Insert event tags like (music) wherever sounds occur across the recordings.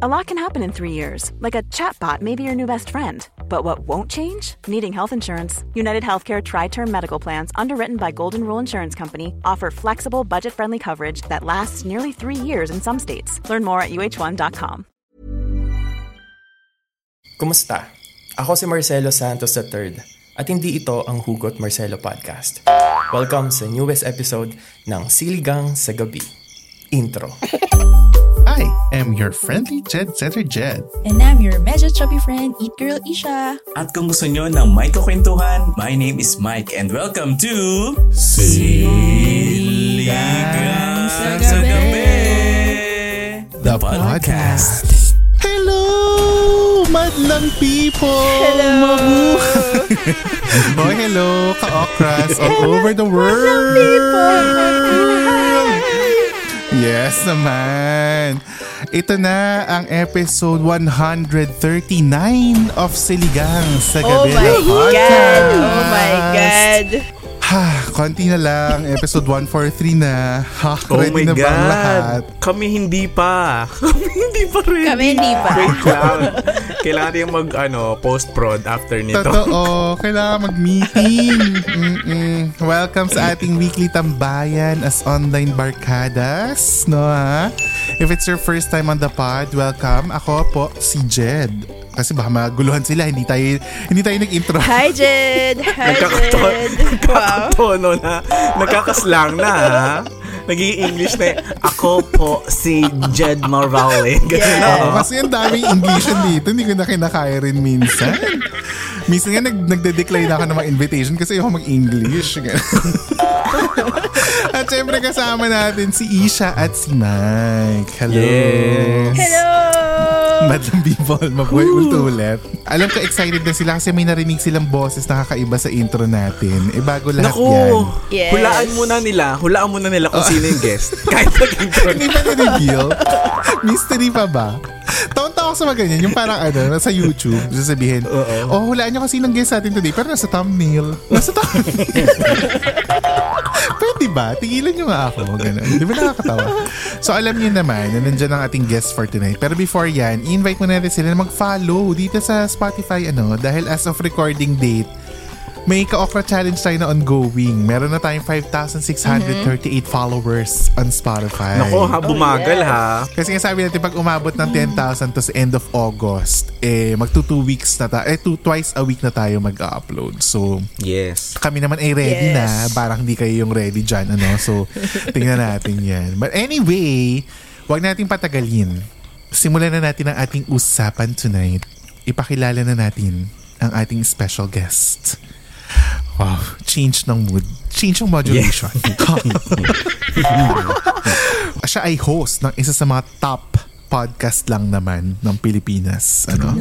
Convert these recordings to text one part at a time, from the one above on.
A lot can happen in three years, like a chatbot may be your new best friend. But what won't change? Needing health insurance. United Healthcare Tri Term Medical Plans, underwritten by Golden Rule Insurance Company, offer flexible, budget friendly coverage that lasts nearly three years in some states. Learn more at uh1.com. Kumusta? Ako si Marcelo Santos III at hindi ito ang Hugot Marcelo Podcast. Welcome sa newest episode ng Siligang sa Gabi. Intro. (laughs) I am your friendly Jed Setter Jed. And I'm your medyo chubby friend, Eat Girl Isha. At kung gusto nyo ng may kakwentuhan, my name is Mike and welcome to Siligang sa Gabi, The podcast. Hello, madlang people! Hello! oh, hello, ka-okras all over the world! Yes naman. Ito na ang episode 139 of Siligang sa Oh Gabi. the God! podcast. Oh my God! Ha, konti na lang. Episode 143 na. Ha, Oh ready na my ba ang God. lahat? Kami hindi pa. (laughs) Kami hindi pa rin. Kami hindi pa. Wait lang. Kailangan yung mag, ano, post-prod after nito. Totoo. Kailangan mag-meeting. Mm-mm. Welcome sa ating weekly tambayan as online barkadas. No, ha? If it's your first time on the pod, welcome. Ako po si Jed. Kasi baka maguluhan sila. Hindi tayo, hindi tayo nag-intro. Hi, Jed! Hi, Nagkakato- Jed! Wow! Nagkakatono na. Nagkakaslang na, ha? Naging English na eh. Ako po si Jed Marvale. Ganun Yes. na. Oo, kasi ang daming Englishan dito. Hindi ko na kinakaya rin minsan. Minsan nga nag, nagde-decline ako ng mga invitation kasi ako mag-English. At syempre kasama natin si Isha at si Mike. Hello. Yes. Hello! Madlang people, mabuhay ulit. Alam ko excited na sila kasi may narinig silang boses na kakaiba sa intro natin. Eh bago lahat Naku, yan. Yes. hulaan muna nila. Hulaan muna nila kung sino yung guest. (laughs) Kahit nag-intro Hindi pa na-reveal? Mystery pa ba? Taon-taon ako sa mga ganyan. Yung parang ano, nasa YouTube, sasabihin, oh, hulaan nyo kasi ng guest natin today. Pero nasa thumbnail. Nasa thumbnail. (laughs) Pwede ba? Tigilan nyo nga ako. Ganun. Di ba nakakatawa? So alam niyo naman na nandiyan ang ating guest for tonight. Pero before yan, i-invite mo natin sila na mag-follow dito sa Spotify. ano Dahil as of recording date, may ka-okra challenge tayo na ongoing. Meron na tayong 5,638 followers on Spotify. Naku, ha, bumagal ha. Kasi nga sabi natin, pag umabot ng 10,000 to sa end of August, eh, magto two weeks na tayo, eh, two, twice a week na tayo mag-upload. So, Yes. kami naman ay ready Yes. na. Parang hindi kayo yung ready dyan, ano? So, (laughs) tingnan natin yan. But anyway, wag nating patagalin. Simulan na natin ang ating usapan tonight. Ipakilala na natin ang ating special guest. Wow, change ng mood. Change ng modulation. (laughs) (laughs) Siya ay host ng isa sa mga top podcast lang naman ng Pilipinas. Ano?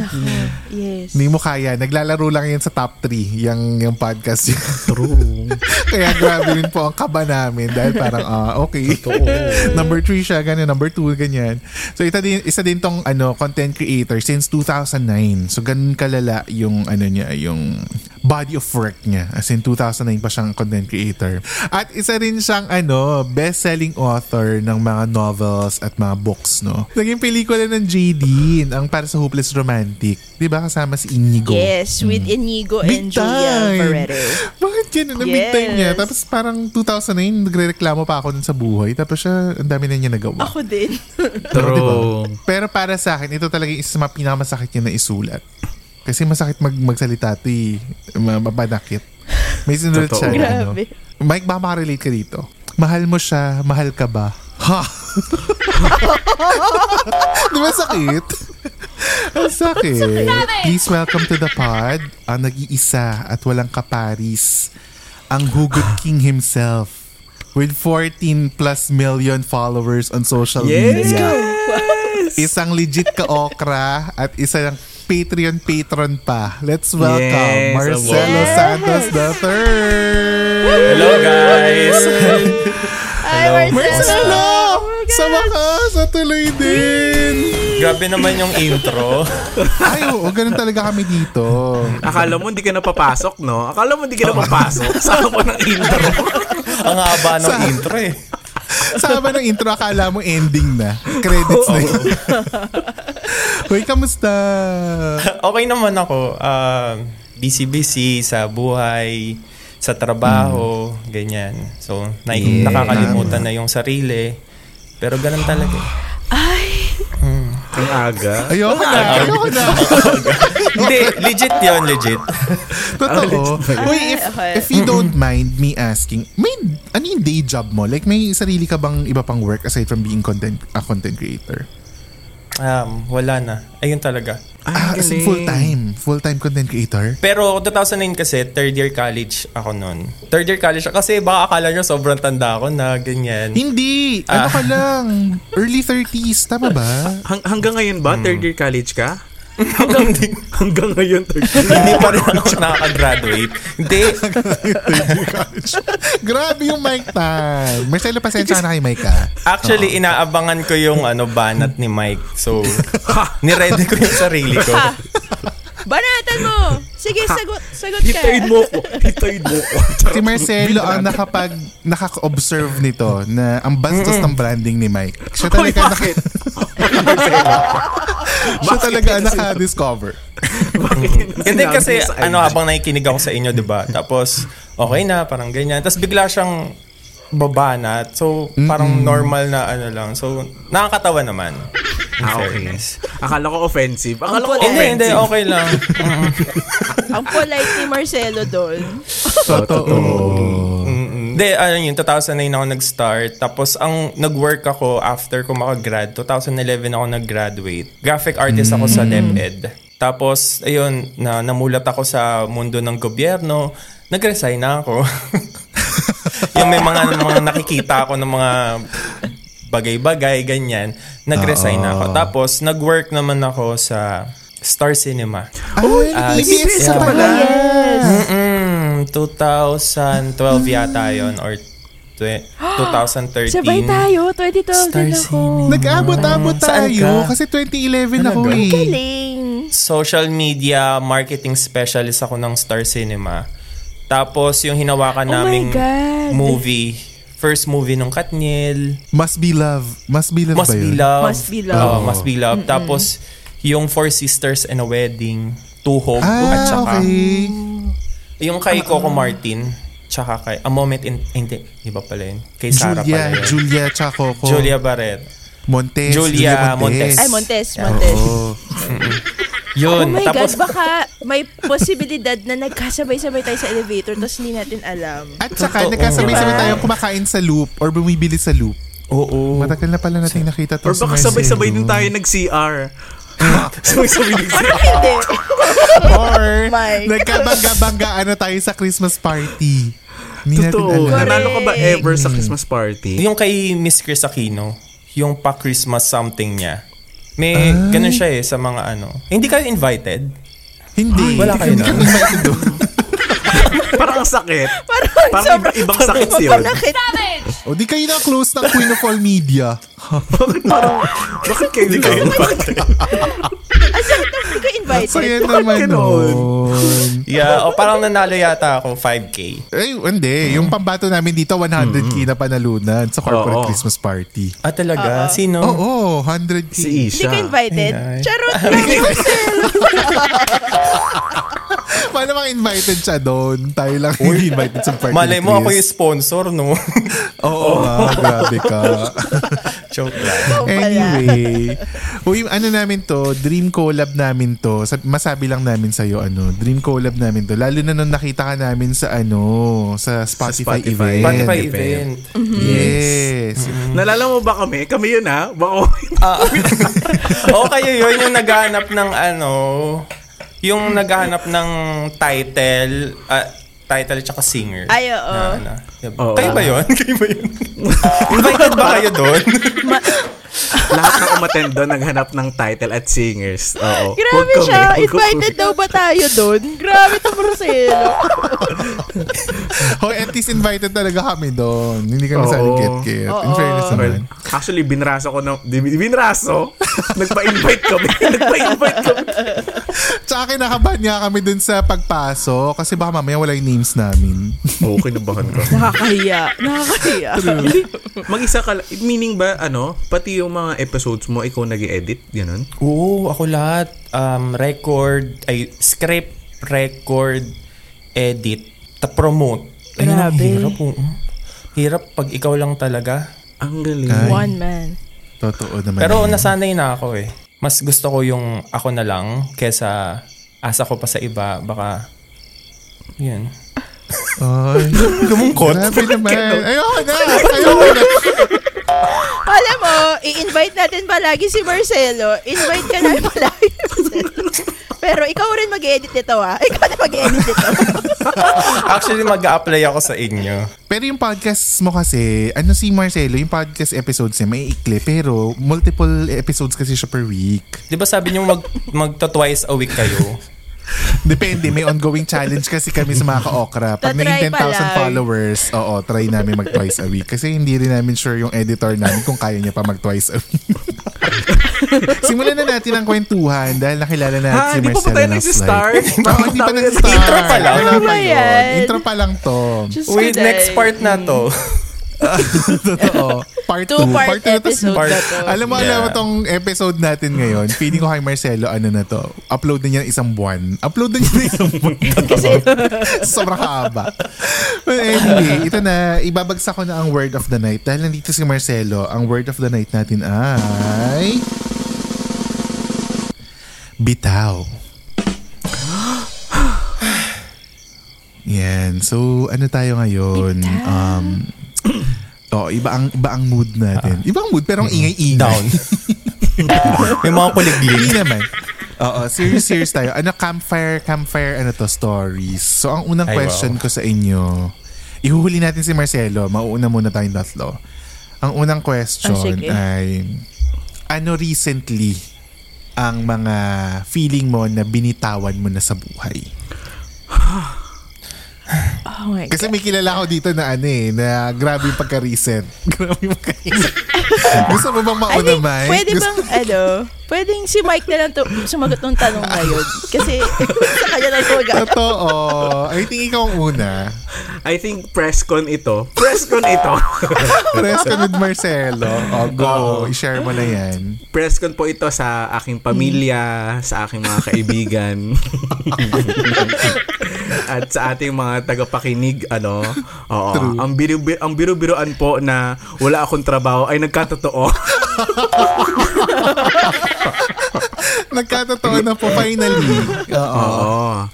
Yes. Hindi mo kaya. Naglalaro lang yan sa top 3 yung, yung podcast. True. (laughs) Kaya grabe rin po ang kaba namin dahil parang, ah, okay. (laughs) number 3 siya, ganyan. Number 2, ganyan. So, ito din, isa din tong ano, content creator since 2009. So, ganun kalala yung, ano niya, yung body of work niya. As in, 2009 pa siyang content creator. At isa rin siyang, ano, best-selling author ng mga novels at mga books, no? Naging pelikula ng JD, ang para sa Hopeless Romantic. Di ba kasama si Inigo? Yes, with Inigo and Big Julia! Barreto. Bakit ganun? Ang big Yes. time niya. Tapos parang 2009, nagre-reklamo pa ako dun sa buhay. Tapos siya, ang dami na niya nagawa. Ako din. (laughs) True. Diba? Pero para sa akin, ito talaga yung isa sa mga pinakamasakit niya na isulat. Kasi masakit mag magsalita ito eh. Ma- Mapanakit. May sinulat siya. na Ano. Grabe. Mike, baka makarelate ka dito. Mahal mo siya, mahal ka ba? Ha? (laughs) Di ba sakit? Ang sakit. Please welcome to the pod ang nag-iisa at walang kaparis, ang Hugot (sighs) King himself with 14 plus million followers on social Yes! media. Isang legit ka-okra at isa ng Patreon patron pa. Let's welcome Yes, Marcelo yes. Santos the third. Hello guys! (laughs) Hi, Marcelo! Sa wakas, sa tuloy din! (laughs) Grabe naman yung intro. (laughs) Ay, oo, ganun talaga kami dito. Akala mo hindi ka napapasok, no? Akala mo hindi ka napapasok. (laughs) Saan mo ng intro? Ang haba ng Sa- intro eh. Sa haba ng intro, akala mo ending na. Credits na yun. Uy, kamusta? Okay naman ako. Uh, busy-busy sa buhay, sa trabaho, ganyan. So, na- Yeah. nakakalimutan na yung sarili. Pero ganun talaga. eh. Ang aga. Ayoko na. Ayoko na. Hindi, legit yon legit. Totoo. Uy, if, okay. if you don't mind me asking, may, ano yung day job mo? Like, may sarili ka bang iba pang work aside from being content a content creator? Um, wala na. Ayun talaga. Ah, in full-time. Full-time content creator? Pero 2009 kasi, third year college ako noon. Third year college ako kasi baka akala nyo sobrang tanda ako na ganyan. Hindi. Ano Ah. ka lang? Early 30s. Tama ba? Hang- hanggang ngayon ba? Third year college ka? Hanggang di, (laughs) Hanggang ngayon, third year. (laughs) hindi pa rin ako nakaka-graduate. Hindi. (laughs) Grabe yung mic time. Marcelo, pasensya na kay Mike ah. Actually, inaabangan ko yung ano banat ni Mike. So, niready ko yung sarili ko. Banatan mo! Sige, sagot, sagot ka. Hitayin mo ko. Hitayin mo ko. (laughs) Si Marcelo ang nakapag nakaka-observe nito na ang bastos ng branding ni Mike. Siya talaga, bakit? (laughs) siya talaga naka-discover. (laughs) Hindi kasi ano habang nakikinig ako sa inyo, 'di ba? Tapos okay na, parang ganyan. Tapos bigla siyang babanat. So, parang normal na ano lang. So, nakakatawa naman. Ah, okay. Akala ko offensive. Akala ko Ang Hindi, hindi, offensive. okay lang. (laughs) Ang polite ni Marcelo doon. Totoo. Mm, Hindi, ano yun, 2009 ako nag-start. Tapos, ang nag-work ako after ko makagrad, 2011 ako nag-graduate. Graphic artist ako sa DepEd. Tapos, ayun, na, namulat ako sa mundo ng gobyerno. Nag-resign na ako. (laughs) yung may mga, mga nakikita ako ng mga bagay-bagay, ganyan. Nag-resign na ako. Tapos, nag-work naman ako sa Star Cinema. Oh, Ah, EBS yeah. ka pala. Mm, 2012 yata yon or twe- (gasps) 2013. Sabay tayo, 2012 Star din ako. Cinema. Nag-abot-abot tayo. ka? Kasi 2011 ako Talaga? eh. Galing. Social media marketing specialist ako ng Star Cinema. Tapos yung hinawakan Oh naming movie, first movie nung Katniel, Must be love. Must be love Must ba Be? Love. Must Be Love. Oo, Must Be Love. Tapos yung Four Sisters and a Wedding, Two Hope, at Ah, saka okay. yung kay Coco Martin, tsaka kay A Moment in, hindi, iba pala yun. Kay Sarah Julia, pala yun. Julia Chacoco. Julia Barret. Montes. Julia Montes. Ay, Montes, Montes. Oo. Yun. Oh my Tapos, God, baka may posibilidad na nagkasabay-sabay tayo sa elevator tapos hindi natin alam. At saka, Totoo. nagkasabay-sabay Diba? tayong kumakain sa loop or bumibili sa loop. oo. Matagal na pala natin nakita to Or baka sabay-sabay din tayo nag-CR. (laughs) sabay-sabay nag-CR. Hindi. Or (laughs) My nagkabangga-bangga ano tayo sa Christmas party. Hindi Totoo. Nanalo ka ba ever sa Christmas party? Yung kay Miss Chris Aquino, yung pa-Christmas something niya. May ganun siya eh sa mga ano. Hindi kayo invited? Hindi. Wala kayo na. (laughs) invited. Parang ang sakit. (laughs) Parang Parang sobrang iba- ibang sakit yun. Bakit? O di kayo na close ng Queen of All Media. (laughs) Bakit kayo hindi kayo Ang sakit na hindi ka invited. Saya Bakit naman nun. Yeah, o parang nanalo yata ako 5K. Ay, hindi. Yung pambato namin dito, 100k na panalunan sa corporate. Christmas party. Ah, talaga? Sino? Oo, 100k. Si Hindi Isha. ka invited? Charot (laughs) lang. Paano mang invited siya doon? Tayo lang hindi invited sa party. Malay mo ako yung sponsor, no? (laughs) Oo nga, grabe ka. (laughs) Joke lang. Anyway, uy, ano namin to, dream collab namin to. Sa- Masabi lang namin sa'yo, ano, dream collab namin to. Lalo na nung nakita ka namin sa ano, sa Spotify, Spotify. event. Spotify event. event. Yes. Nalala mo ba kami? Kami yun ha? Baka Ah, (laughs) o kayo yun yung naghahanap ng ano, yung naghahanap ng title, ah, title tsaka singer. Ay, oo. Na, ano. Oo. Kayo ba yun? (laughs) Kayo ba yun? (laughs) Invited ba kayo doon? (laughs) lahat ng umattend doon naghanap ng title at singers. Oo. Grabe Huwag kami, siya. kami. Invited daw ba tayo doon? Grabe to Marcelo. Hoy, at least invited talaga kami doon. Hindi kami sa get-get. In fairness naman. actually, binraso ko na, binraso? Nagpa-invite kami. Nagpa-invite kami. Tsaka kinakabahan nga kami dun sa pagpasok kasi baka mamaya wala yung names namin. (laughs) Oo, kinabahan ka. Nakakahiya. Nakakahiya. Mag-isa ka, meaning ba, ano, pati yung mga episodes mo, ikaw nag edit Ganun? Oo, ako lahat. Um, record, ay, script, record, edit, ta promote. Ayun ang Grabe. hirap. oo. Hirap pag ikaw lang talaga. Ang galing. Ay. One man. Totoo naman. Pero nasanay na ako eh. Mas gusto ko yung ako na lang kesa asa ko pa sa iba. Baka, yun. Ay, (laughs) Lumungkot. grabe naman. Ayoko na. Ayoko na. Alam mo, i-invite natin palagi si Marcelo. Invite ka na palagi. (laughs) Pero ikaw rin mag-edit nito ah. Ikaw na mag-edit nito. (laughs) Actually, mag-a-apply ako sa inyo. Pero yung podcast mo kasi, ano si Marcelo, yung podcast episodes niya may ikli, pero multiple episodes kasi siya per week. Di ba sabi niyo mag, magto twice a week kayo? (laughs) Depende, may ongoing challenge kasi kami sa mga ka-okra. Pag naging pa 10,000 lang. followers, oo, try namin mag twice a week. Kasi hindi rin namin sure yung editor namin kung kaya niya pa mag twice a week. (laughs) (laughs) Simulan na natin ang kwentuhan dahil nakilala natin Ha, si di pa Marcelo ba tayo nagsistart? Oo, hindi pa nag-start. (laughs) Intro pa lang. Wala Ano ba yun. yan? Intro pa lang to. Diyos Wait, ko, next part na to. (laughs) Totoo. Part 2. Two-part Part 2 na to. episode Part- na to. Alam mo, alam mo Yeah. tong episode natin ngayon, feeling ko kay Marcelo, ano na to, upload na niya ng isang buwan. Upload na niya ng isang buwan. Sobrang haba. But anyway, ito na, ibabagsak ko na ang word of the night. Dahil nandito si Marcelo, ang word of the night natin ay... Bitaw. Yan. So, ano tayo ngayon? Um, oh, iba ang iba ang mood natin. Iba ang mood pero ang ingay-ingay. Down. (laughs) May mga kuliglig. Hindi naman. Oo, serious serious tayo. Ano campfire campfire ano to stories. So ang unang Ay, question wow. ko sa inyo, ihuhuli natin si Marcelo. Mauuna muna tayong tatlo. Ang unang question Ah, sige. ay ano recently ang mga feeling mo na binitawan mo na sa buhay? (sighs) Oh my God. Kasi may kilala ko dito na ano eh, na grabe yung pagka-recent. (laughs) Grabe yung pagka-recent. (laughs) Gusto mo bang mauna, think, Mike? pwede Gusto- bang, ano, pwedeng si Mike na lang to, sumagot ng tanong ngayon. Kasi, (laughs) sa kanya lang mag Totoo. I think ikaw ang una. I think presscon ito. Presscon ito. Press ka (laughs) with Marcelo. O, go. Oo. I-share mo na yan. Presscon po ito sa aking pamilya, sa aking mga kaibigan. At sa ating mga tagapakinig, ano, oo. True. Ang biru ang biru-biruan po na wala akong trabaho ay nagkatotoo. (laughs) Nagkatotoo na po finally. Oo. Oo.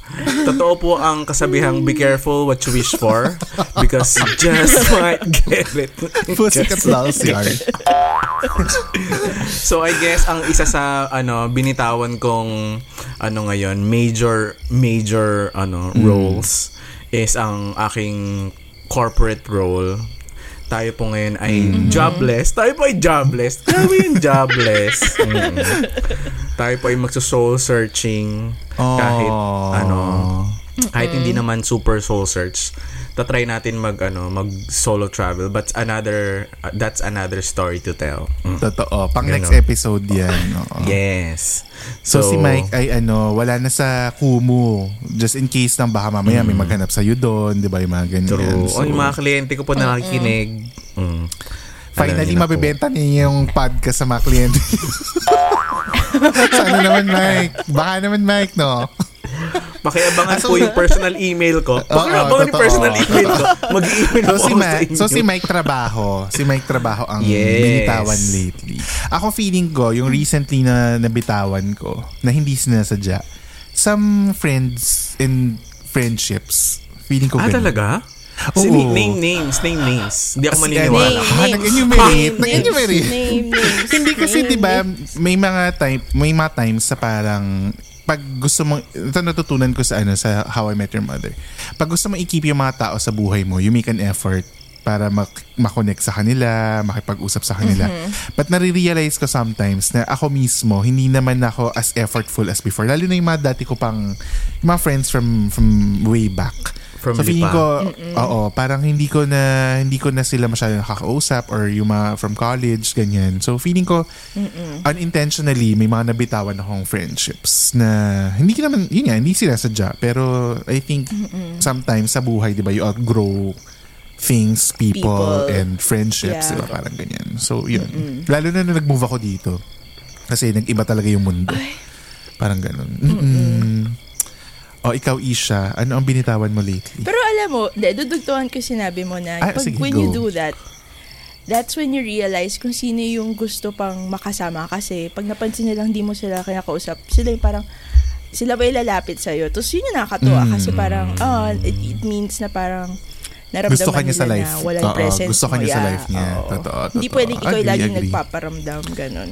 Totoo po ang kasabihang be careful what you wish for because you just (laughs) might get it. Pussycat Dolls (laughs) yard. (laughs) So I guess ang isa sa ano binitawan kong ano ngayon major major ano roles is ang aking corporate role. Tayo po ngayon ay jobless. Tayo po ay jobless. Grabe yung jobless. (laughs) Mm. Tayo po ay magso-soul searching kahit Oh. ano kahit hindi naman super soul search tatry natin mag ano mag solo travel but another uh, that's another story to tell Mm. Totoo. Pang Ganon. next episode yan. Oo. Yes. So, si Mike ay ano, wala na sa Kumu. Just in case nang baka mamaya may maghanap sa'yo doon. Di ba? Yung mga ganyan. True. So, o yung mga kliyente ko po nakikinig. Mm. finally, Alam niyo na po. mabibenta niya yung podcast sa mga kliyente. (laughs) Sana naman, Mike. Baka naman, Mike, no? Pakiabangan Ah, so- po yung personal email ko. (laughs) Pakiabangan yung personal email ko. Mag-email So ako si, sa Mike, inyo. so si Mike Trabaho, si Mike Trabaho ang Yes. binitawan lately. Ako feeling ko, yung recently na nabitawan ko, na hindi sinasadya, some friends and friendships, feeling ko Ah, ganun. talaga? Oo. Si, name names, name names. Hindi ako Si- maniniwala. Name, Ah, names. nag-enumerate. Name, Nag-enumerate. (laughs) Hindi kasi 'di ba may mga time may mga times sa parang pag gusto mo ito natutunan ko sa ano sa How I Met Your Mother. Pag gusto mo i-keep yung mga tao sa buhay mo, you make an effort para mak- makonect sa kanila, makipag-usap sa kanila. But nare-realize ko sometimes na ako mismo, hindi naman ako as effortful as before. Lalo na yung mga dati ko pang, yung mga friends from from way back. From so feeling Lipa. ko, oo, parang hindi ko na hindi ko na sila masyado nakakausap or yung mga from college, ganyan. So feeling ko, unintentionally, may mga nabitawan akong friendships na hindi ko naman, yun nga, hindi sila sadya. Pero I think sometimes sa buhay, di ba, you outgrow things, people, People. and friendships, Yeah. di ba, parang ganyan. So yun. Lalo na na nag-move ako dito. Kasi nag-iba talaga yung mundo. Parang ganun. Mm-mm. O ikaw, Isha, ano ang binitawan mo lately? Pero alam mo, dudugtuhan ko sinabi mo na Ah, pag, sige, when you go. do that, that's when you realize kung sino yung gusto pang makasama kasi pag napansin nilang hindi mo sila kinakausap, sila yung parang sila ba yung lalapit sa'yo? Tapos yun yung nakakatuwa Mm. kasi parang, oh, it, it means na parang naramdaman Gusto ka niya sa life. na walang Oo, presence gusto ka niya sa Yeah, life niya. oo. Totoo, Hindi totoo. pwedeng ikaw Agree, laging agree. nagpaparamdam, ganun.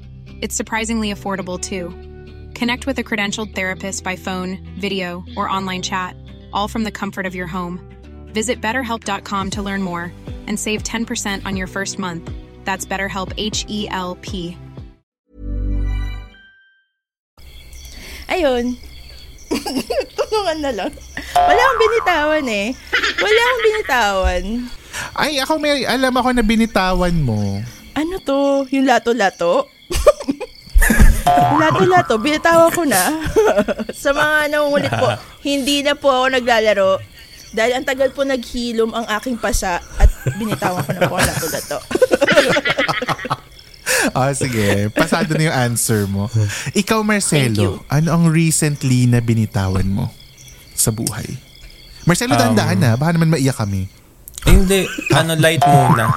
It's surprisingly affordable too. Connect with a credentialed therapist by phone, video, or online chat, all from the comfort of your home. Visit betterhelp.com to learn more and save 10% on your first month. That's BetterHelp H E L P. Ayun. (laughs) Tulungan na lang. Wala akong binitawan eh. Wala akong binitawan. Ay, ako may alam ako na binitawan mo. Ano to? Yung lato-lato? Lato-lato, binitawan ko na. Sa mga nangungulit po, hindi na po ako naglalaro dahil ang tagal po naghilom ang aking pasa at binitawan ko na po ang lato-lato. (laughs) Ah, sige. Pasado na yung answer mo. Ikaw. Marcelo, ano ang recently na binitawan mo sa buhay? Marcelo, Um, dahan na. Baka naman maiyak kami. Hindi, ano, light muna.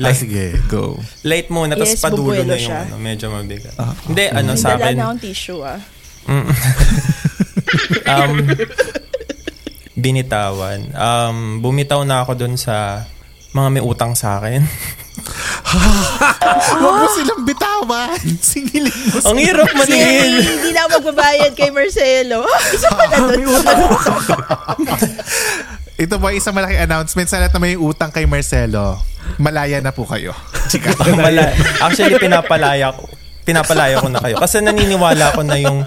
Ah, Light, sige, go. light muna, tapos Yes, padulo na yung siya. ano, medyo mabigat. Hindi, ano, sa dala akin, na akong tissue ah. (laughs) um, binitawan. Um, bumitaw na ako dun sa mga may utang sa akin. (laughs) Huwag mo silang bitawan. Singilin mo Ang hirap maningil. Hindi na magbabayad kay Marcelo. Ah, (laughs) Isa pa na doon. Ito ba isang malaking announcement sa lahat na may utang kay Marcelo? Malaya na po kayo. Chika. (laughs) Actually, pinapalaya ko. Pinapalaya ko na kayo. Kasi naniniwala ko na yung,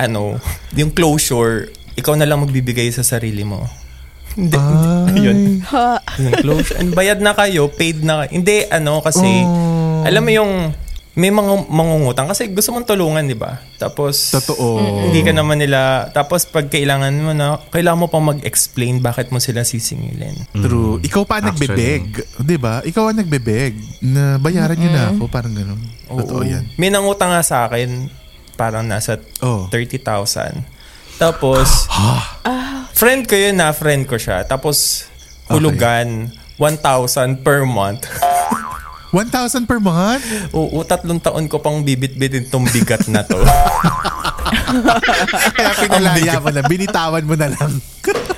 ano, yung closure, ikaw na lang magbibigay sa sarili mo. Hindi. Yun. Ha. Yung closure. And bayad na kayo, paid na kayo. Hindi, ano, kasi, alam mo yung, may mga mangungutang kasi gusto mong tulungan, di ba? Tapos, Totoo. hindi ka naman nila, tapos pag kailangan mo na, kailangan mo pang mag-explain bakit mo sila sisingilin. True. Ikaw pa ang nagbebeg. Di ba? Ikaw ang nagbebeg. Na bayaran niyo na ako. Parang ganun. Totoo Oo. yan. May nangutang nga sa akin, parang nasa Oh. 30,000. Tapos, friend ko yun na, friend ko siya. Tapos, hulugan, 1,000 per month. (laughs) 1,000 per month? Oo, tatlong taon ko pang bibit-bitin tong bigat na to. (laughs) (laughs) Kaya pinalaya mo na. Binitawan mo na lang. (laughs)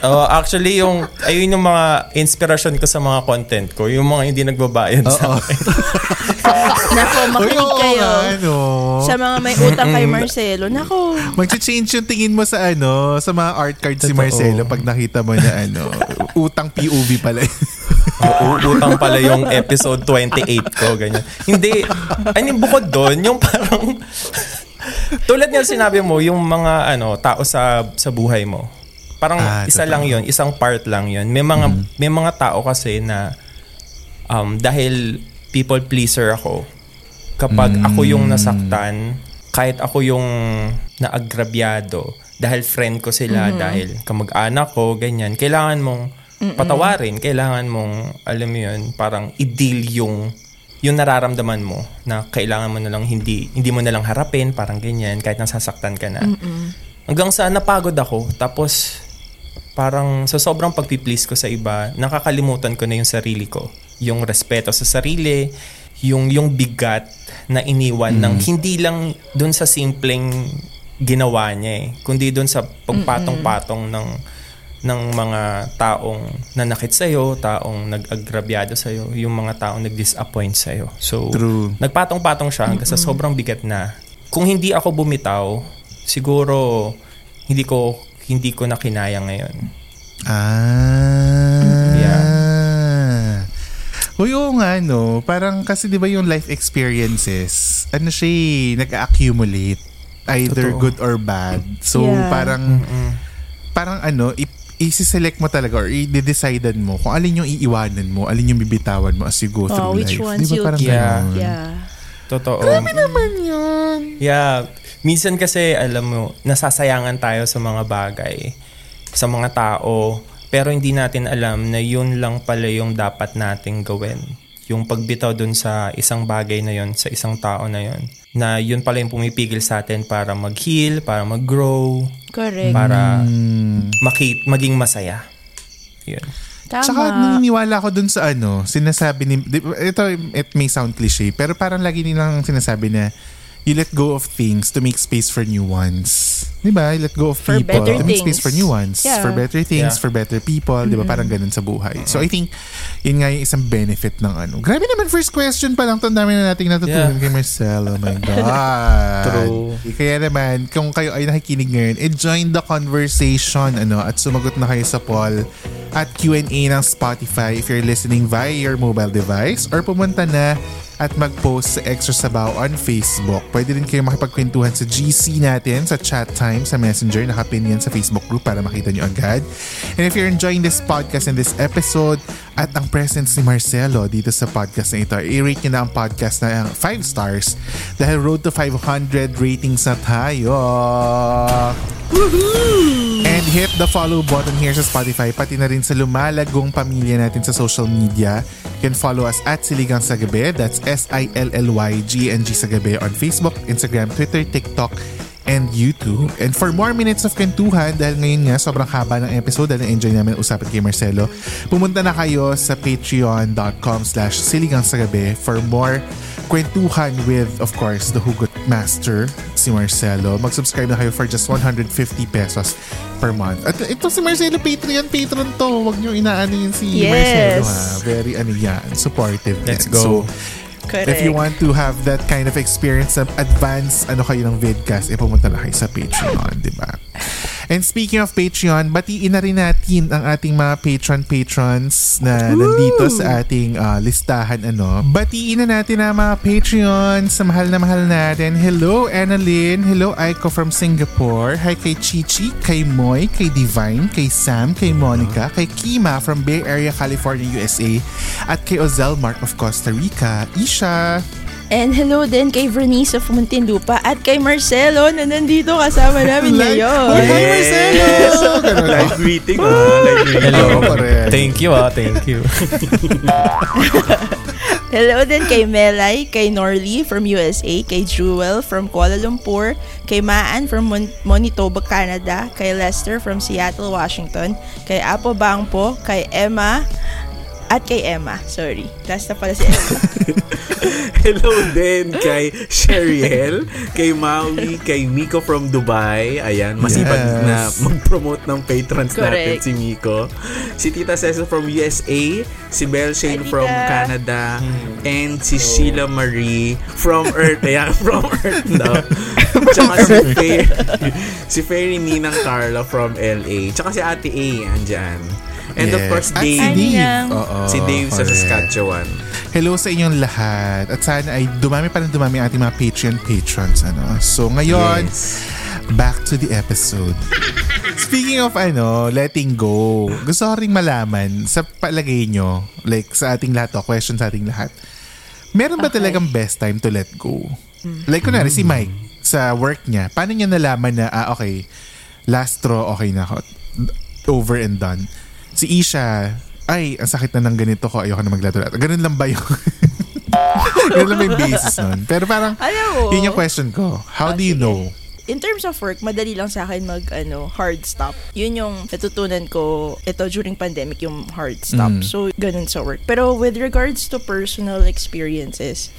Oh, actually, yung, ayun yung mga inspiration ko sa mga content ko. Yung mga hindi nagbabayad sa akin. (laughs) Nako, makinig oo kayo. ano. Sa mga may utang kay Marcelo. Nako, Mag-change yung tingin mo sa ano, sa mga art cards si Totoo. Marcelo pag nakita mo na ano, utang POV pala. Oo, utang pala yung episode 28 ko, ganyan. Hindi, I mean, bukod doon, yung parang, tulad nga sinabi mo, yung mga ano, tao sa sa buhay mo. Parang Ah, isa totoo. lang yon isang part lang yon May mga, may mga tao kasi na, um, dahil people pleaser ako, kapag ako yung nasaktan, kahit ako yung naagrabyado, dahil friend ko sila, dahil kamag-anak ko, ganyan, kailangan mong patawarin, kailangan mong, alam mo yun, parang i-deal yung yung nararamdaman mo na kailangan mo na lang hindi hindi mo na lang harapin parang ganyan kahit nasasaktan ka na Hanggang sa napagod ako. Tapos, parang sa sobrang pagpiplease ko sa iba, nakakalimutan ko na yung sarili ko. Yung respeto sa sarili, yung, yung bigat na iniwan ng hindi lang dun sa simpleng ginawa niya eh, kundi dun sa pagpatong-patong ng ng mga taong nanakit sa'yo, taong nag-agrabyado sa'yo, yung mga taong nag-disappoint sa'yo. So, True. nagpatong-patong siya hanggang sa sobrang bigat na. Kung hindi ako bumitaw, siguro hindi ko hindi ko na kinaya ngayon. Ah. Yeah. Uy, oo nga, no. Parang kasi di ba yung life experiences, ano siya eh, nag-accumulate. Either Totoo. good or bad. So, Yeah. parang, parang ano, i- isi-select mo talaga or i-decidean mo kung alin yung iiwanan mo, alin yung bibitawan mo as you go through Oh, which life. ones Di ba you parang Yeah. ganun? Yeah. Totoo. Grabe naman yun. Yeah. Minsan kasi, alam mo, nasasayangan tayo sa mga bagay, sa mga tao, pero hindi natin alam na yun lang pala yung dapat nating gawin. Yung pagbitaw dun sa isang bagay na yun, sa isang tao na yun, na yun pala yung pumipigil sa atin para mag-heal, para mag-grow, Correct. para Hmm. maki- maging masaya. Yun. Tama. Tsaka naniniwala ako dun sa ano, sinasabi ni, ito, it may sound cliche, pero parang lagi nilang sinasabi na, you let go of things to make space for new ones. Di ba? You let go of For people to make space for new ones. Yeah. For better things, Yeah. for better people. Di ba? Parang ganun sa buhay. So I think, yun nga yung isang benefit ng ano. Grabe naman, first question pa lang. Ang dami na nating natutunan Yeah. kay Marcel. Oh my (laughs) God. True. Kaya naman, kung kayo ay nakikinig ngayon, eh, join the conversation ano, at sumagot na kayo sa poll at Q&A ng Spotify if you're listening via your mobile device or pumunta na at mag-post sa Extra Sabaw on Facebook. Pwede rin kayo makipagkwentuhan sa GC natin sa chat time sa Messenger. Nakapin yan sa Facebook group para makita nyo agad. And if you're enjoying this podcast and this episode at ang presence ni Marcelo dito sa podcast na ito, i-rate nyo na ang podcast na 5 stars dahil road to 500 ratings na tayo. And hit the follow button here sa Spotify pati na rin sa lumalagong pamilya natin sa social media. You can follow us at Siligang sa Gabi. That's S-I-L-L-Y-G-N-G sa Gabi on Facebook, Instagram, Twitter, TikTok, and YouTube. And for more minutes of kwentuhan, dahil ngayon nga sobrang haba ng episode dahil enjoy namin usapan kay Marcelo, pumunta na kayo sa patreon.com slash siligang sa gabi for more kwentuhan with, of course, the Hugot Master, si Marcelo. Mag-subscribe na kayo for just 150 pesos per month. At ito si Marcelo, Patreon, patron to. Huwag niyo inaano yun si Yes. Marcelo ha. Very ano yan, supportive. Let's yan. go. So, Correct. If you want to have that kind of experience of advance ano kayo ng vidcast, eh pumunta na kayo sa Patreon, di ba? And speaking of Patreon, batiin na rin natin ang ating mga patron patrons na nandito sa ating ah, listahan ano. Batiin na natin ang mga Patreon. Sa mahal na mahal natin. Hello Annalyn, hello Aiko from Singapore, hi kay Chichi, kay Moy, kay Divine, kay Sam, kay Monica, kay Kima from Bay Area, California, USA, at kay Ozel Mark of Costa Rica, Isha, And hello din kay Vernice of Muntinlupa at kay Marcelo na nandito kasama namin (laughs) Like- ngayon. Hi, Marcelo! Ganun. Live greeting, ah. Live greeting. Hello. Thank you ah, thank you. (laughs) Hello din kay Melay, kay Norly from USA, kay Jewel from Kuala Lumpur, kay Maan from Mon- Manitoba, Canada, kay Lester from Seattle, Washington, kay Apo Bangpo, kay Emma, at kay Emma. Sorry. Last na pala si Emma. (laughs) Hello din kay Sheriel, kay Maui, kay Miko from Dubai. Ayan, masipag Yes. na mag-promote ng patrons natin Correct. si Miko. Si Tita Cecil from USA, si Belle Shane Hi, from. Canada, and si Sheila Marie from Earth. Ayan, from Earth daw. (laughs) Tsaka si Faye, si Fairy Ninang Carla from LA. Tsaka si Ate A, andyan. And of Yes. course, At Dave. si Dave. Anyang. Oo, Si Dave sa correct. Saskatchewan. Hello sa inyong lahat. At sana ay dumami pa rin dumami ang ating mga Patreon patrons. Ano? So ngayon, Yes. back to the episode. Speaking of ano, letting go, gusto ko rin malaman sa palagay nyo, like sa ating lahat, to, question sa ating lahat, meron ba Okay. talagang best time to let go? Like kunwari si Mike, sa work niya, paano niya nalaman na, ah okay, last straw, okay na ako. Over and done. Si Isha, ay, ang sakit na ng ganito ko, ayoko na maglaro. Ganun lang ba yung... (laughs) Ganun lang ba yung basis nun? Pero parang, Alam mo, yun yung question ko. How do you know in terms of work, madali lang sa akin mag ano, hard stop. Yun yung natutunan ko ito during pandemic yung hard stop. Mm. So ganun sa work. Pero with regards to personal experiences,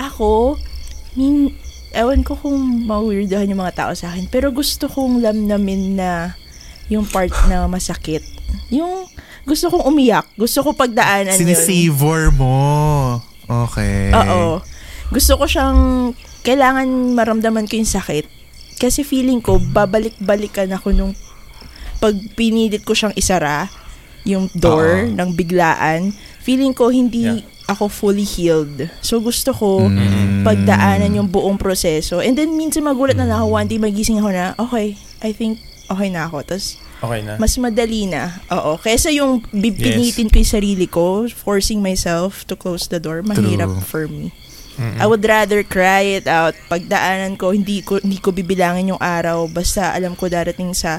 ako min ewan ko kung ma-weirdahan yung mga tao sa akin, pero gusto kong lamnamin na yung part na masakit. Yung gusto kong umiyak. Gusto ko pagdaanan yun. Sinisavor mo. Okay. Oo. Gusto ko siyang, kailangan maramdaman ko yung sakit. Kasi feeling ko, babalik-balikan ako nung pag pinilit ko siyang isara, yung door Oo. ng biglaan, feeling ko hindi ako fully healed. So gusto ko Mm. pagdaanan yung buong proseso. And then minsan magulat na lang ako, one day magising ako na, okay, I think okay na ako. Tapos Okay na. mas madali na. Oo. Kesa yung bibinitin ko yung sarili ko, forcing myself to close the door, mahirap True. for me. I would rather cry it out. Pagdaanan ko, hindi ko hindi ko bibilangin yung araw basta alam ko darating sa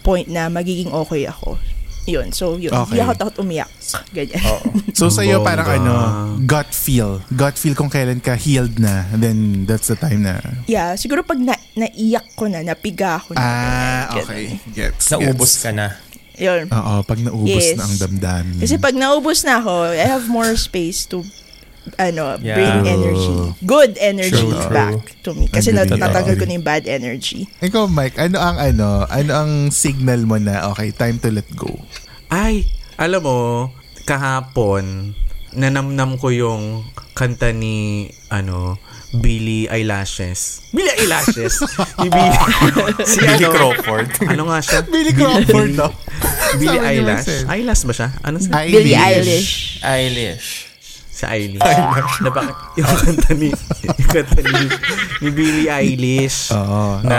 point na magiging okay ako. Yun. So, yun. Okay. Hindi ako takot umiyak. Ganyan. So sa'yo parang Bongga. ano, gut feel. Gut feel kung kailan ka healed na. Then that's the time na. yeah. Siguro pag na, naiyak ko na, napiga ako na. Ah, ganyan. okay. Gets. Naubos gets. ka na. Yun. Oo, pag naubos Yes. na ang damdamin. Kasi pag naubos na ako, I have more space to ano, Yeah. bring energy. Good energy True, true. back to me. Kasi Agree, natatanggal ko na yung bad energy. Ikaw, Mike, ano ang ano, ano ang signal mo na okay, time to let go? Ay, alam mo, kahapon, nanamnam ko yung kanta ni, ano, Billie Eyelashes. Billie Eyelashes? Ni Billie, (laughs) si Billy ano, Crawford. Ano nga siya? (laughs) Billy Crawford, no? Ni Eyelash. Eyelash ba siya? Ano siya? Billie Eilish. Eilish. Si Eilish. na bakit yung kanta ni, yung kanta ni, ni Billie Eilish Oo. na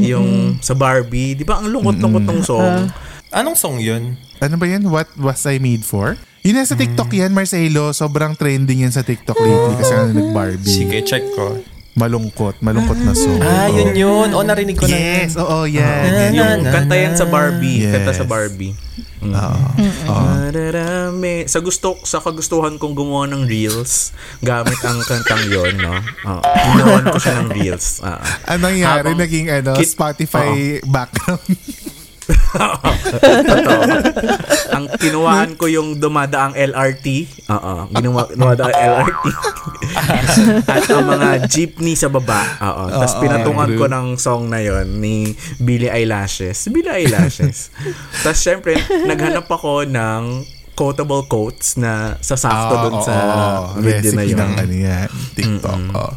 yung sa Barbie. Di ba ang lungkot-lungkot ng song? Anong song yun? Ano ba yan? What was I made for? Yun nasa TikTok yan, Marcelo. Sobrang trending yan sa TikTok lately kasi ano nag-Barbie. Sige, check ko. Malungkot. Malungkot na song. Ah, yun yun. O, narinig ko na yun. Yes, oo, yan. yan, yung yan. kanta yan sa Barbie. Yes. Kanta sa Barbie. Mm. Mararami. Sa gusto sa kagustuhan kong gumawa ng reels gamit ang kantang yon no. Oo. Ginawan ko siya ng reels. Oo. Anong nangyari? Habang Naging ano, kit- Spotify background. Totoo. ang kinuhaan ko yung dumadaang LRT. Oo. Ginawa dumadaang LRT. At ang mga jeepney sa baba. Oo. Tapos pinatungan ko ng song na yon ni Billie Eyelashes. Billie Eyelashes. Tapos syempre, naghanap ako ng quotable quotes na sasakto Ah, dun oo, sa oo. video na Recipe yun. ng ano yan, TikTok. oo.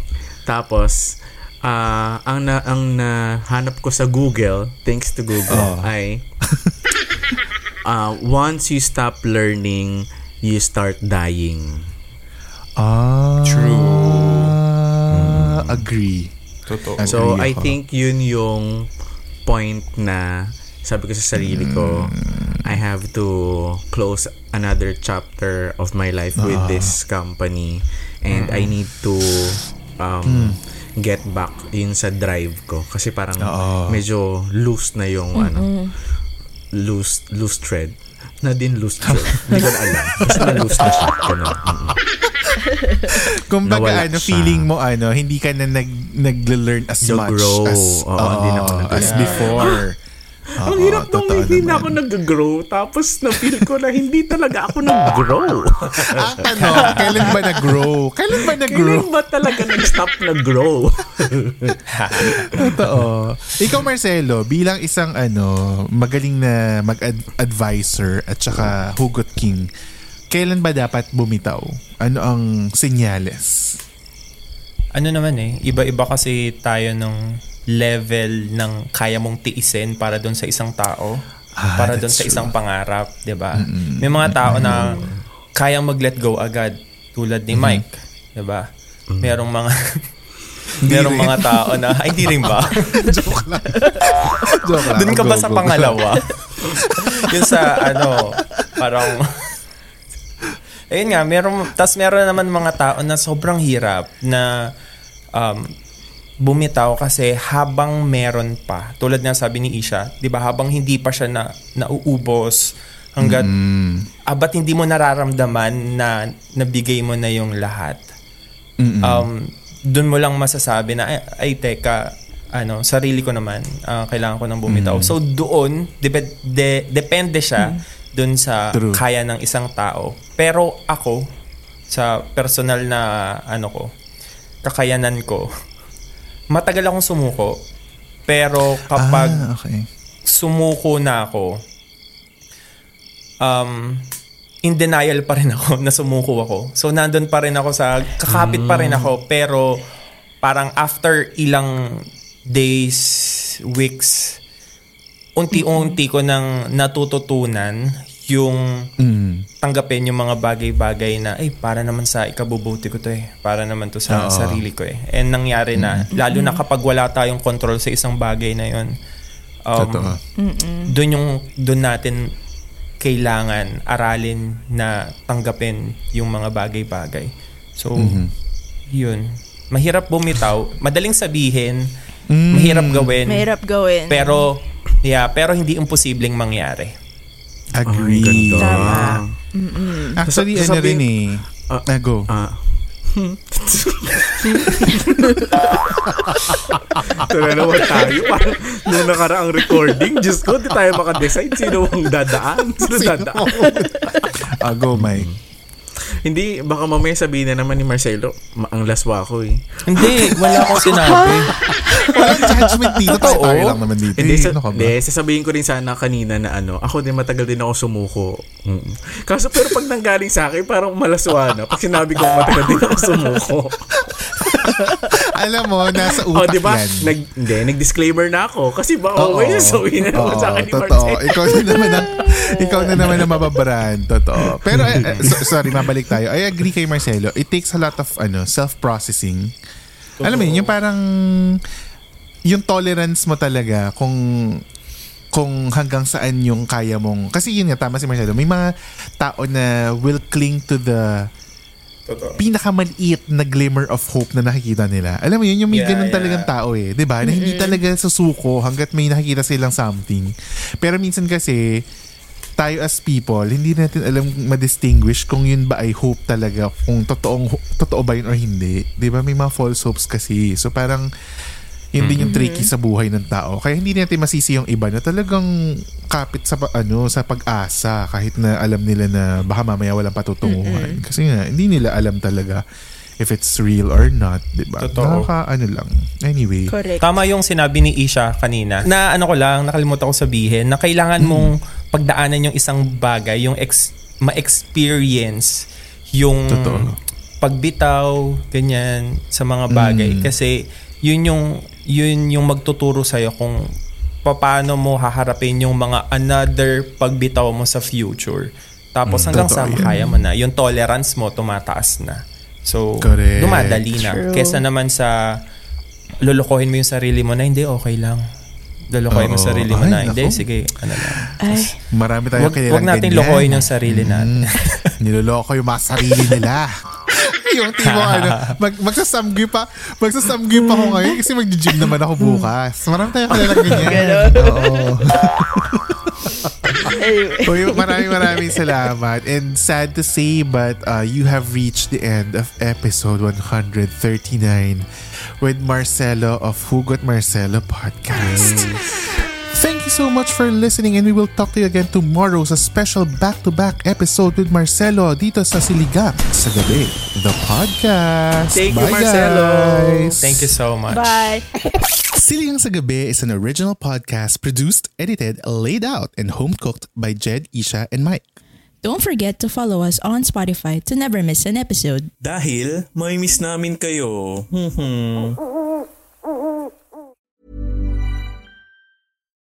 Tapos, ah ang na ang nahanap ko sa Google, thanks to Google, Oh. ay (laughs) ah once you stop learning, you start dying. Ah, True. Agree. Totoo. Agree So, I ako. think yun yung point na sabi ko sa sarili ko, I have to close another chapter of my life with Ah. this company and I need to um, get back yun sa drive ko kasi parang Oo. medyo loose na yung ano loose loose thread na din loose thread (laughs) hindi ko na alam basta na loose na siya Ganun. Mm-mm. (laughs) Kumbaga ano, siya. feeling mo ano, hindi ka na nag nag-learn as You much grow. as Oo, hindi na ako oo, nag- as before. Ang Oo, hirap nung totoo hindi na naman. ako nag-grow tapos na-feel ko na hindi talaga ako nag-grow. Ang (laughs) tanong, kailan ba nag-grow? Kailan ba nag-grow? Kailan ba talaga nag-stop nag-grow? (laughs) Totoo. Ikaw Marcelo, bilang isang ano, magaling na mag-advisor at saka hugot king, kailan ba dapat bumitaw? Ano ang senyales? ano naman eh, iba-iba kasi tayo ng level ng kaya mong tiisin para doon sa isang tao, Ah, para doon sa true. isang pangarap, 'di ba? May mga tao na kayang mag-let go agad tulad ni Mike, 'di ba? Merong mga (laughs) Merong mga tao na ay hindi rin ba? (laughs) Joke lang. Joke lang. Doon ka ba sa pangalawa? (laughs) Yun sa ano, parang Ayun nga, meron tas meron naman mga tao na sobrang hirap na um, bumitaw kasi habang meron pa. Tulad nga sabi ni Isha, 'di ba, habang hindi pa siya na nauubos hanggat abat hindi mo nararamdaman na nabigay mo na yung lahat. Um doon mo lang masasabi na ay, ay teka, ano, sarili ko naman, ah, kailangan ko nang bumitaw. So doon, dep- de- depende siya doon sa True. kaya ng isang tao. Pero ako, sa personal na ano ko, kakayanan ko, matagal akong sumuko. Pero kapag ah, okay. sumuko na ako, um, in denial pa rin ako (laughs) na sumuko ako. So, nandun pa rin ako sa, kakapit pa rin ako, pero parang after ilang days, weeks, unti-unti ko nang natututunan yung Mm. tanggapin yung mga bagay-bagay na, ay, para naman sa ikabubuti ko to eh. Para naman to sa Oo. sarili ko eh. And nangyari na, lalo na kapag wala tayong control sa isang bagay na yun, um, doon yung, doon natin kailangan aralin na tanggapin yung mga bagay-bagay. So, yun. Mahirap bumitaw. Madaling sabihin, mahirap gawin. Mahirap gawin. Pero, yeah, pero hindi imposibleng mangyari. Agree. Ganda. Tama. Actually, Sasa- ano rin eh. Ah. Ah, go. (laughs) Ito na naman tayo. Parang nung nakaraang recording, Diyos ko, di tayo makadecide sino ang dadaan. Sino dadaan. ah, go, Mike. Hindi, baka mamaya sabihin na naman ni Marcelo, ma- ang laswa ko eh. Hindi, wala akong sinabi. (laughs) Walang judgment dito. Tayo, Totoo. tayo lang naman dito. Hindi, Eh, sa, ano hindi, sasabihin ko rin sana kanina na ano, ako din matagal din ako sumuko. Mm. Kaso pero pag nanggaling sa akin, parang malaswa na. Pag sinabi ko matagal din ako sumuko. (laughs) Alam mo, nasa oh, utak di ba? yan. Nag, hindi, nag-disclaimer na ako. Kasi ba, Oo. okay, sasabihin na naman sa akin ni. Marcelo. Ikaw na naman ang, ikaw na naman ang mababrand. Totoo. Pero, eh, eh, so- sorry, mabalik tayo. I agree kay Marcelo. It takes a lot of ano self-processing. Alam mo yun, yung parang yung tolerance mo talaga kung kung hanggang saan yung kaya mong kasi yun nga tama si Marcelo may mga tao na will cling to the pinakamaliit na glimmer of hope na nakikita nila. Alam mo yun, yung may Yeah, ganun yeah. talagang tao eh. 'di ba Na hindi talaga susuko hanggat may nakikita silang something. Pero minsan kasi, tayo as people, hindi natin alam ma-distinguish kung yun ba ay hope talaga, kung totoong, totoo ba yun or hindi. 'Di ba May mga false hopes kasi. So parang, yun din yung tricky sa buhay ng tao. Kaya hindi natin masisi yung iba na talagang kapit sa ano sa pag-asa kahit na alam nila na baka mamaya walang patutunguhan. Kasi nga hindi nila alam talaga if it's real or not, 'di ba? Totoo. Nakaka ano lang. Anyway. Correct. Tama yung sinabi ni Isha kanina. Na ano ko lang, nakalimutan ko sabihin, na kailangan mong pagdaanan yung isang bagay, yung ex- ma-experience yung Totoo. pagbitaw, ganyan, sa mga bagay. Mm. Kasi yun yung, yun yung magtuturo sa'yo kung paano mo haharapin yung mga another pagbitaw mo sa future. Tapos Mm, hanggang totoo sa yan. makaya mo na, yung tolerance mo tumataas na. So, Correct. dumadali na. True. Kesa naman sa lulukohin mo yung sarili mo na hindi, okay lang. Lulukohin mo sarili mo Ay, na hindi, naku. sige, ano lang. Ay, Marami tayong Wag, kilalang wag natin ganyan. lokohin yung sarili natin. Mm. (laughs) Niloloko yung mga sarili nila. (laughs) yung tipo ano, mag, magsasamgy pa, magsasamgy pa ako ngayon kasi mag-gym naman ako bukas. Marami tayong kilalang ganyan. (laughs) Oo. Anyway. Uy, maraming maraming salamat. And sad to say, but uh, you have reached the end of episode 139 with Marcelo of Hugot Marcelo Podcast. Thank you so much for listening and we will talk to you again tomorrow sa special back-to-back episode with Marcelo dito sa Siligang sa Gabi, the podcast. Thank you, Bye, Marcelo. guys. Thank you so much. Bye. Siligang sa Gabi is an original podcast produced, edited, laid out, and home-cooked by Jed, Isha, and Mike. Don't forget to follow us on Spotify to never miss an episode. Dahil may miss namin kayo.